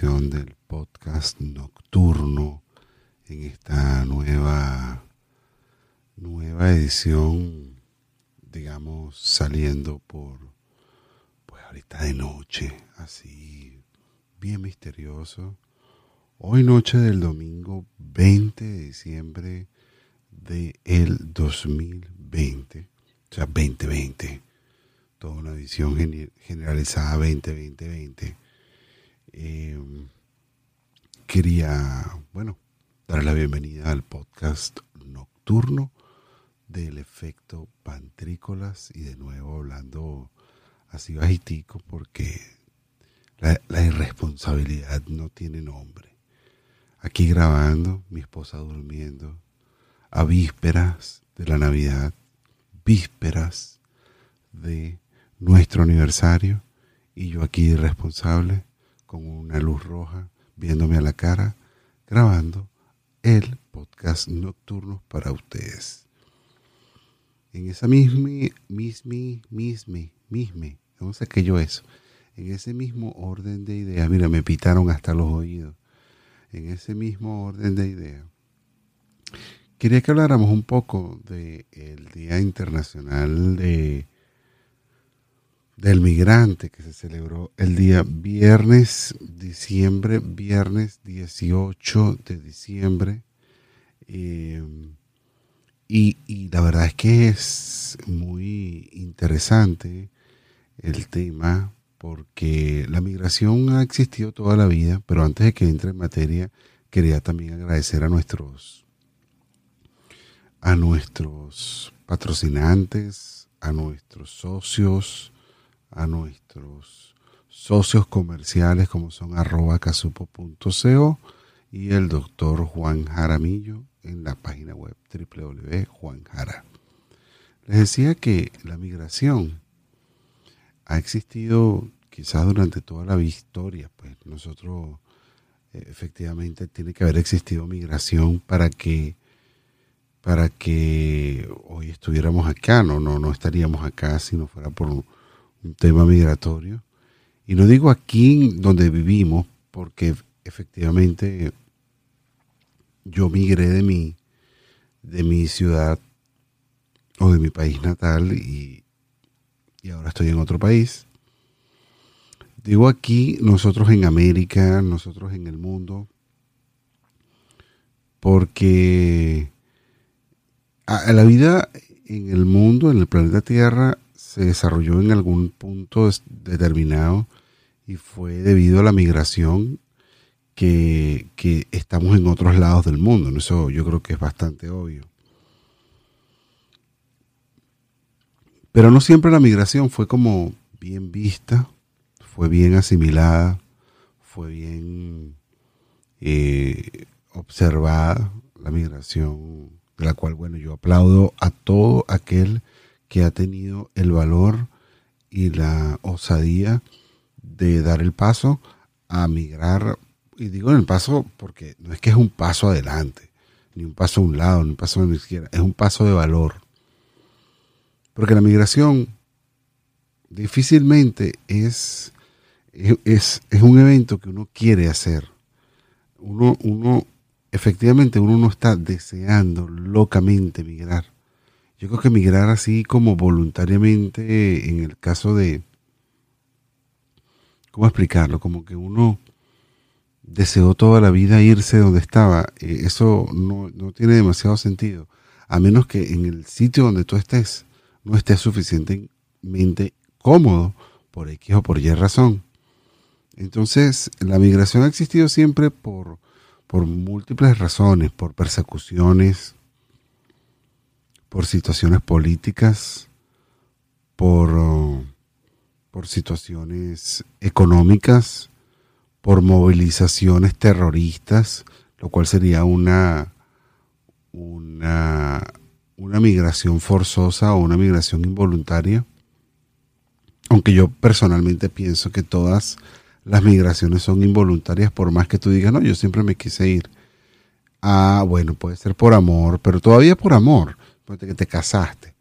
edición del podcast nocturno en esta nueva nueva edición digamos saliendo por pues ahorita de noche así bien misterioso hoy noche del domingo 20 de diciembre de el 2020 o sea 2020 toda una visión generalizada 2020-2020. Em, quería, bueno, dar la bienvenida al podcast nocturno del efecto pantrícolas y de nuevo hablando así bajitico porque la, la irresponsabilidad no tiene nombre. Aquí grabando, mi esposa durmiendo, a vísperas de la Navidad, vísperas de nuestro aniversario y yo aquí responsable con una luz roja viéndome a la cara grabando el podcast nocturno para ustedes. En esa misma, mismi, mismi, mismi, no sé qué yo eso, en ese mismo orden de ideas, mira, me pitaron hasta los oídos, en ese mismo orden de ideas, quería que habláramos un poco del Día Internacional de del migrante que se celebró el día viernes, diciembre, viernes 18 de diciembre. Eh, y, y, la verdad es que es muy interesante el tema porque la migración ha existido toda la vida, pero antes de que entre en materia, quería también agradecer a nuestros a nuestros patrocinantes, a nuestros socios, a nuestros socios comerciales como son arroba casupo.co y el doctor Juan Jaramillo en la página web www.juanjara. Les decía que la migración ha existido quizás durante toda la historia, pues nosotros eh, efectivamente tiene que haber existido migración para que para que hoy estuviéramos acá, no, no, no estaríamos acá si no fuera por un tema migratorio. Y no digo aquí donde vivimos, porque efectivamente yo migré de mi, de mi ciudad o de mi país natal y, y ahora estoy en otro país. Digo aquí, nosotros en América, nosotros en el mundo, porque a la vida en el mundo, en el planeta Tierra, se desarrolló en algún punto determinado y fue debido a la migración que, estamos en otros lados del mundo. Eso yo creo que es bastante obvio. Pero no siempre la migración fue como bien vista, fue bien asimilada, fue bien eh, observada la migración, de la cual, bueno, yo aplaudo a todo aquel que ha tenido el valor y la osadía de dar el paso a migrar. Y digo en el paso porque no es que es un paso adelante, ni un paso a un lado, ni un paso a la izquierda, es un paso de valor. Porque la migración difícilmente es, es, es un evento que uno quiere hacer. Uno, uno, efectivamente, uno no está deseando locamente migrar yo creo que migrar así como voluntariamente en el caso de, ¿cómo explicarlo? Como que uno deseó toda la vida irse donde estaba. Eh, eso no, no tiene demasiado sentido. A menos que en el sitio donde tú estés no estés suficientemente cómodo por X o por Y razón. Entonces, la migración ha existido siempre por, por múltiples razones, por persecuciones, por situaciones políticas, por, por situaciones económicas, por movilizaciones terroristas, lo cual sería una, una, una migración forzosa o una migración involuntaria. Aunque yo personalmente pienso que todas las migraciones son involuntarias, por más que tú digas, no, yo siempre me quise ir. Ah, bueno, puede ser por amor, pero todavía por amor que te casaste.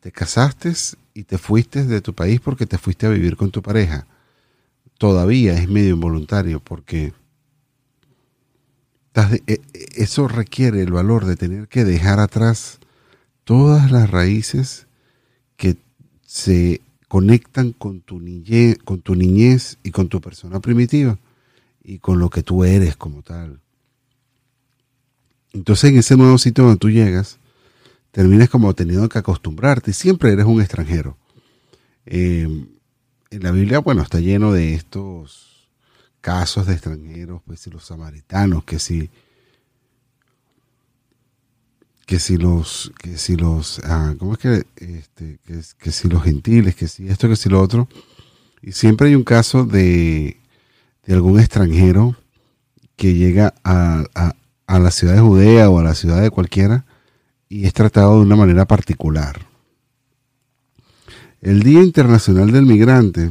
Te casaste y te fuiste de tu país porque te fuiste a vivir con tu pareja. todavía es medio involuntario porque e, eso requiere el valor de tener que dejar atrás todas las raíces que se conectan con tu, niñez, con tu niñez y con tu persona primitiva y con lo que tú eres como tal. Entonces en ese nuevo sitio donde tú llegas, terminas como teniendo que acostumbrarte siempre eres un extranjero. Eh, en la Biblia, bueno, está lleno de estos casos de extranjeros, pues si los samaritanos, que si que si los que si los ah, cómo es que este que, si los gentiles que si esto que si lo otro y siempre hay un caso de, de algún extranjero que llega a, a la ciudad de Judea o a la ciudad de cualquiera y es tratado de una manera particular. El Día Internacional del Migrante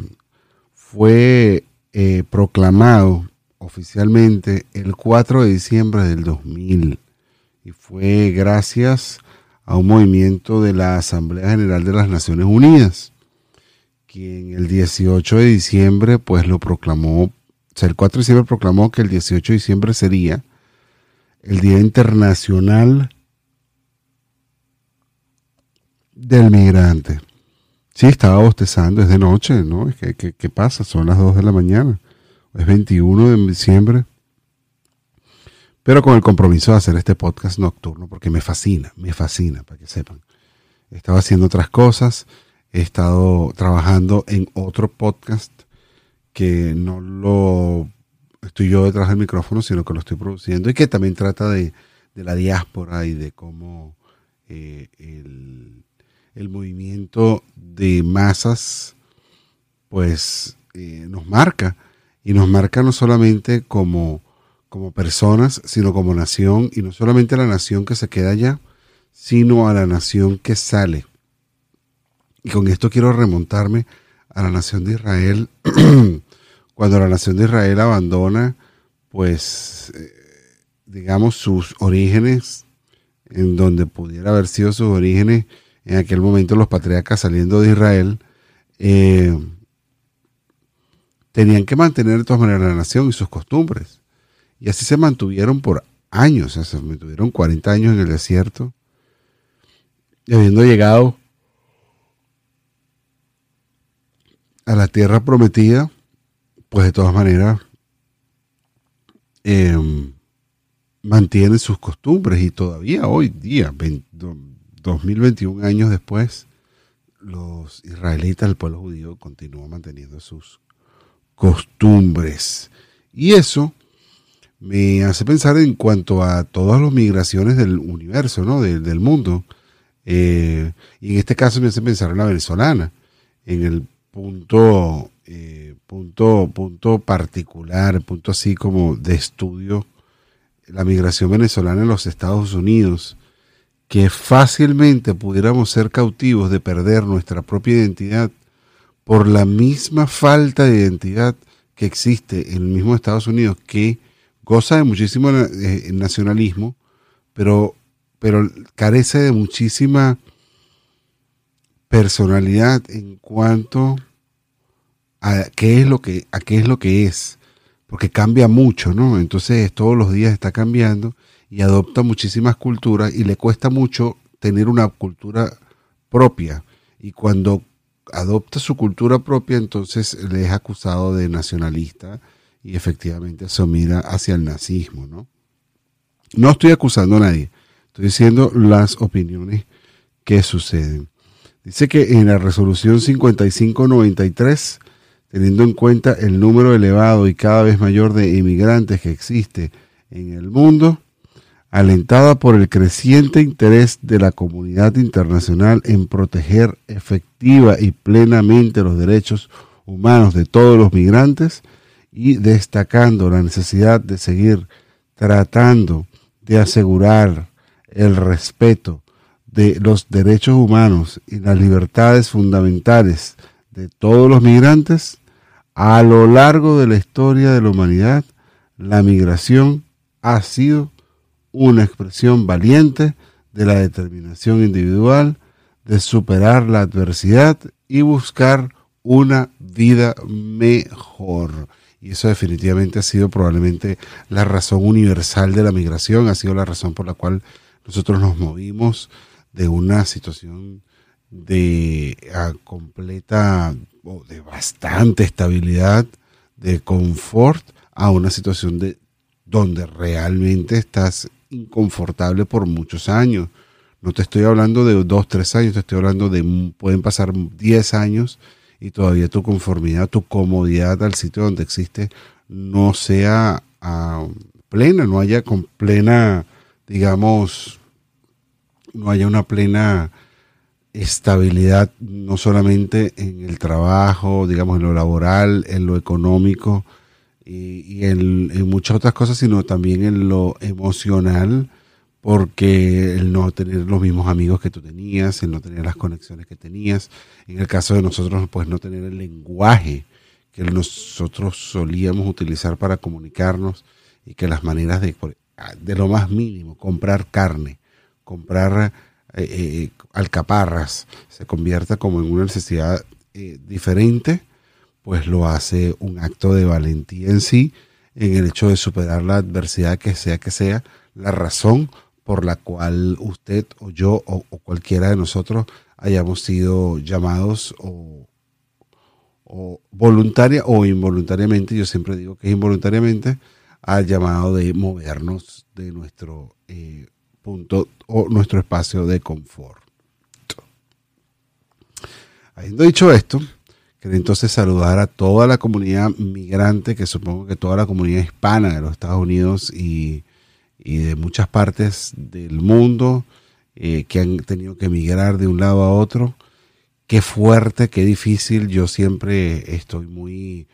fue eh, proclamado oficialmente el 4 de diciembre del 2000 y fue gracias a un movimiento de la Asamblea General de las Naciones Unidas, quien el 18 de diciembre pues lo proclamó, o sea, el 4 de diciembre proclamó que el 18 de diciembre sería el Día Internacional del Migrante. Sí, estaba bostezando, es de noche, ¿no? ¿Qué, qué, pasa? Son las 2 de la mañana. Es 21 de diciembre. Pero con el compromiso de hacer este podcast nocturno, porque me fascina, me fascina, para que sepan. He estado haciendo otras cosas, he estado trabajando en otro podcast que no lo estoy yo detrás del micrófono, sino que lo estoy produciendo y que también trata de, la diáspora y de cómo eh, el, movimiento de masas pues eh, nos marca. Y nos marca no solamente como, como personas, sino como nación. Y no solamente a la nación que se queda allá, sino a la nación que sale. Y con esto quiero remontarme a la nación de Israel. Cuando la nación de Israel abandona, pues, eh, digamos, sus orígenes, en donde pudiera haber sido sus orígenes en aquel momento los patriarcas saliendo de Israel, eh, tenían que mantener de todas maneras la nación y sus costumbres. Y así se mantuvieron por años, se mantuvieron 40 años en el desierto, y habiendo llegado a la tierra prometida, pues de todas maneras em, mantienen sus costumbres y todavía hoy día, 2021 años después, los israelitas, el pueblo judío, continúan manteniendo sus costumbres. Y eso me hace pensar en cuanto a todas las migraciones del universo, ¿no? del mundo. Eh, y en este caso me hace pensar en la venezolana, en el punto eh, punto, punto particular, punto así como de estudio, la migración venezolana en los Estados Unidos, que fácilmente pudiéramos ser cautivos de perder nuestra propia identidad por la misma falta de identidad que existe en el mismo Estados Unidos, que goza de muchísimo eh, nacionalismo, pero, pero carece de muchísima personalidad en cuanto a qué es lo que, a qué es lo que es, porque cambia mucho, ¿no? Entonces todos los días está cambiando y adopta muchísimas culturas y le cuesta mucho tener una cultura propia. Y cuando adopta su cultura propia, entonces le es acusado de nacionalista y efectivamente eso mira hacia el nazismo, ¿no? No estoy acusando a nadie, estoy diciendo las opiniones que suceden. Dice que en la resolución 5593 teniendo en cuenta el número elevado y cada vez mayor de inmigrantes que existe en el mundo, alentada por el creciente interés de la comunidad internacional en proteger efectiva y plenamente los derechos humanos de todos los migrantes y destacando la necesidad de seguir tratando de asegurar el respeto de los derechos humanos y las libertades fundamentales de todos los migrantes, a lo largo de la historia de la humanidad, la migración ha sido una expresión valiente de la determinación individual de superar la adversidad y buscar una vida mejor. Y eso definitivamente ha sido probablemente la razón universal de la migración, ha sido la razón por la cual nosotros nos movimos de una situación de completa o de bastante estabilidad, de confort, a una situación de donde realmente estás inconfortable por muchos años. No te estoy hablando de dos, tres años, te estoy hablando de, pueden pasar diez años y todavía tu conformidad, tu comodidad al sitio donde existe no sea ah, plena, no haya con plena, digamos, no haya una plena estabilidad, no solamente en el trabajo, digamos, en lo laboral, en lo económico y, en, en, muchas otras cosas, sino también en lo emocional, porque el no tener los mismos amigos que tú tenías, el no tener las conexiones que tenías, en el caso de nosotros, pues no tener el lenguaje que nosotros solíamos utilizar para comunicarnos y que las maneras de, de lo más mínimo, comprar carne, comprar eh, eh, alcaparras, se convierta como en una necesidad eh, diferente, pues lo hace un acto de valentía en sí, en el hecho de superar la adversidad que sea que sea, la razón por la cual usted o yo o, cualquiera de nosotros hayamos sido llamados o, voluntaria o involuntariamente, yo siempre digo que es involuntariamente, al llamado de movernos de nuestro punto o nuestro espacio de confort. Habiendo dicho esto, quiero entonces saludar a toda la comunidad migrante, que supongo que toda la comunidad hispana de los Estados Unidos y, de muchas partes del mundo eh, que han tenido que emigrar de un lado a otro. Qué fuerte, qué difícil. Yo siempre estoy muy...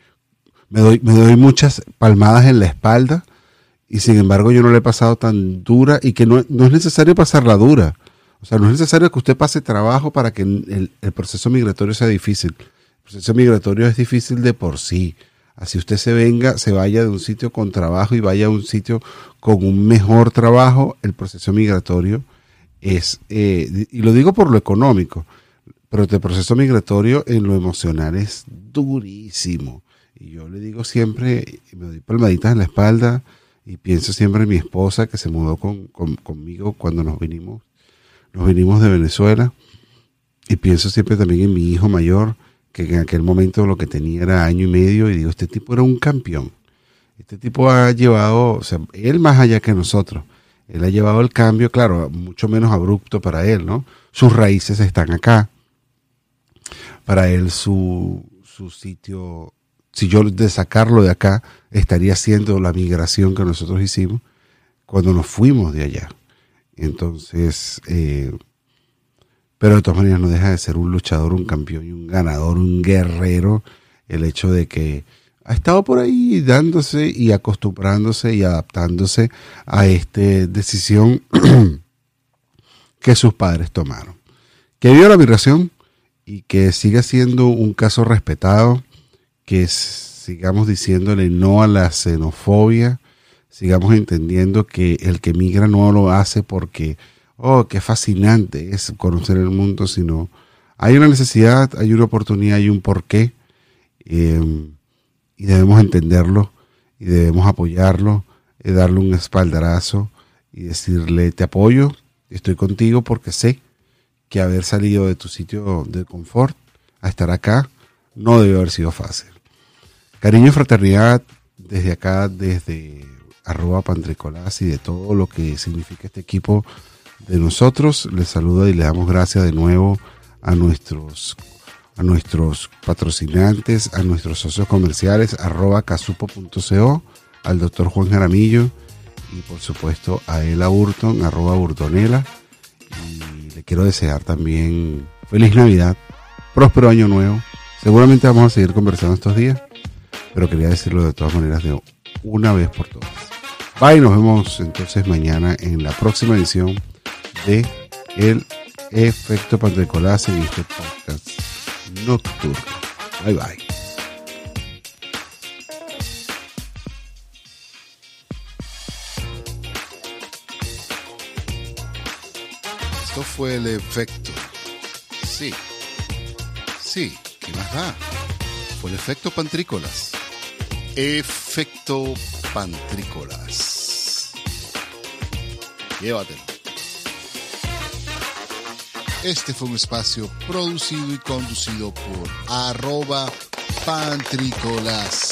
Me doy, me doy muchas palmadas en la espalda y sin embargo yo no le he pasado tan dura y que no, no es necesario pasarla dura. O sea, no es necesario que usted pase trabajo para que el, proceso migratorio sea difícil. El proceso migratorio es difícil de por sí. Así usted se venga, se vaya de un sitio con trabajo y vaya a un sitio con un mejor trabajo, el proceso migratorio es, eh, y lo digo por lo económico, pero el proceso migratorio en lo emocional es durísimo. Y yo le digo siempre, me doy palmaditas en la espalda, y pienso siempre en mi esposa que se mudó con, conmigo cuando nos vinimos, nos vinimos de Venezuela. Y pienso siempre también en mi hijo mayor, que en aquel momento lo que tenía era año y medio, y digo, este tipo era un campeón. Este tipo ha llevado, o sea, él más allá que nosotros. Él ha llevado el cambio, claro, mucho menos abrupto para él, ¿no? Sus raíces están acá. Para él su, su sitio si yo de sacarlo de acá estaría haciendo la migración que nosotros hicimos cuando nos fuimos de allá. Entonces, eh, pero de todas maneras no deja de ser un luchador, un campeón y un ganador, un guerrero, el hecho de que ha estado por ahí dándose y acostumbrándose y adaptándose a esta decisión que sus padres tomaron. Que vio la migración y que sigue siendo un caso respetado que sigamos diciéndole no a la xenofobia, sigamos entendiendo que el que migra no lo hace porque, oh, qué fascinante es conocer el mundo, sino hay una necesidad, hay una oportunidad, hay un porqué, em, y debemos entenderlo, y debemos apoyarlo, y darle un espaldarazo, y decirle, te apoyo, estoy contigo porque sé que haber salido de tu sitio de confort a estar acá no debe haber sido fácil. Cariño y fraternidad desde acá, desde arroba pantricolás y de todo lo que significa este equipo de nosotros. Les saludo y le damos gracias de nuevo a nuestros a nuestros patrocinantes, a nuestros socios comerciales, arroba casupo.co, al doctor Juan Jaramillo y por supuesto a Ela Burton, arroba Burtonela. Y le quiero desear también feliz Navidad, próspero año nuevo. Seguramente vamos a seguir conversando estos días pero quería decirlo de todas maneras de una vez por todas. Bye, nos vemos entonces mañana en la próxima edición de El Efecto Pantecolás en este podcast nocturno. Bye bye. Esto fue el efecto. Sí. Sí, ¿qué más da? fue el efecto pantrícolas. Efecto pantrícolas. Llévatelo. Este fue un espacio producido y conducido por arroba pantrícolas.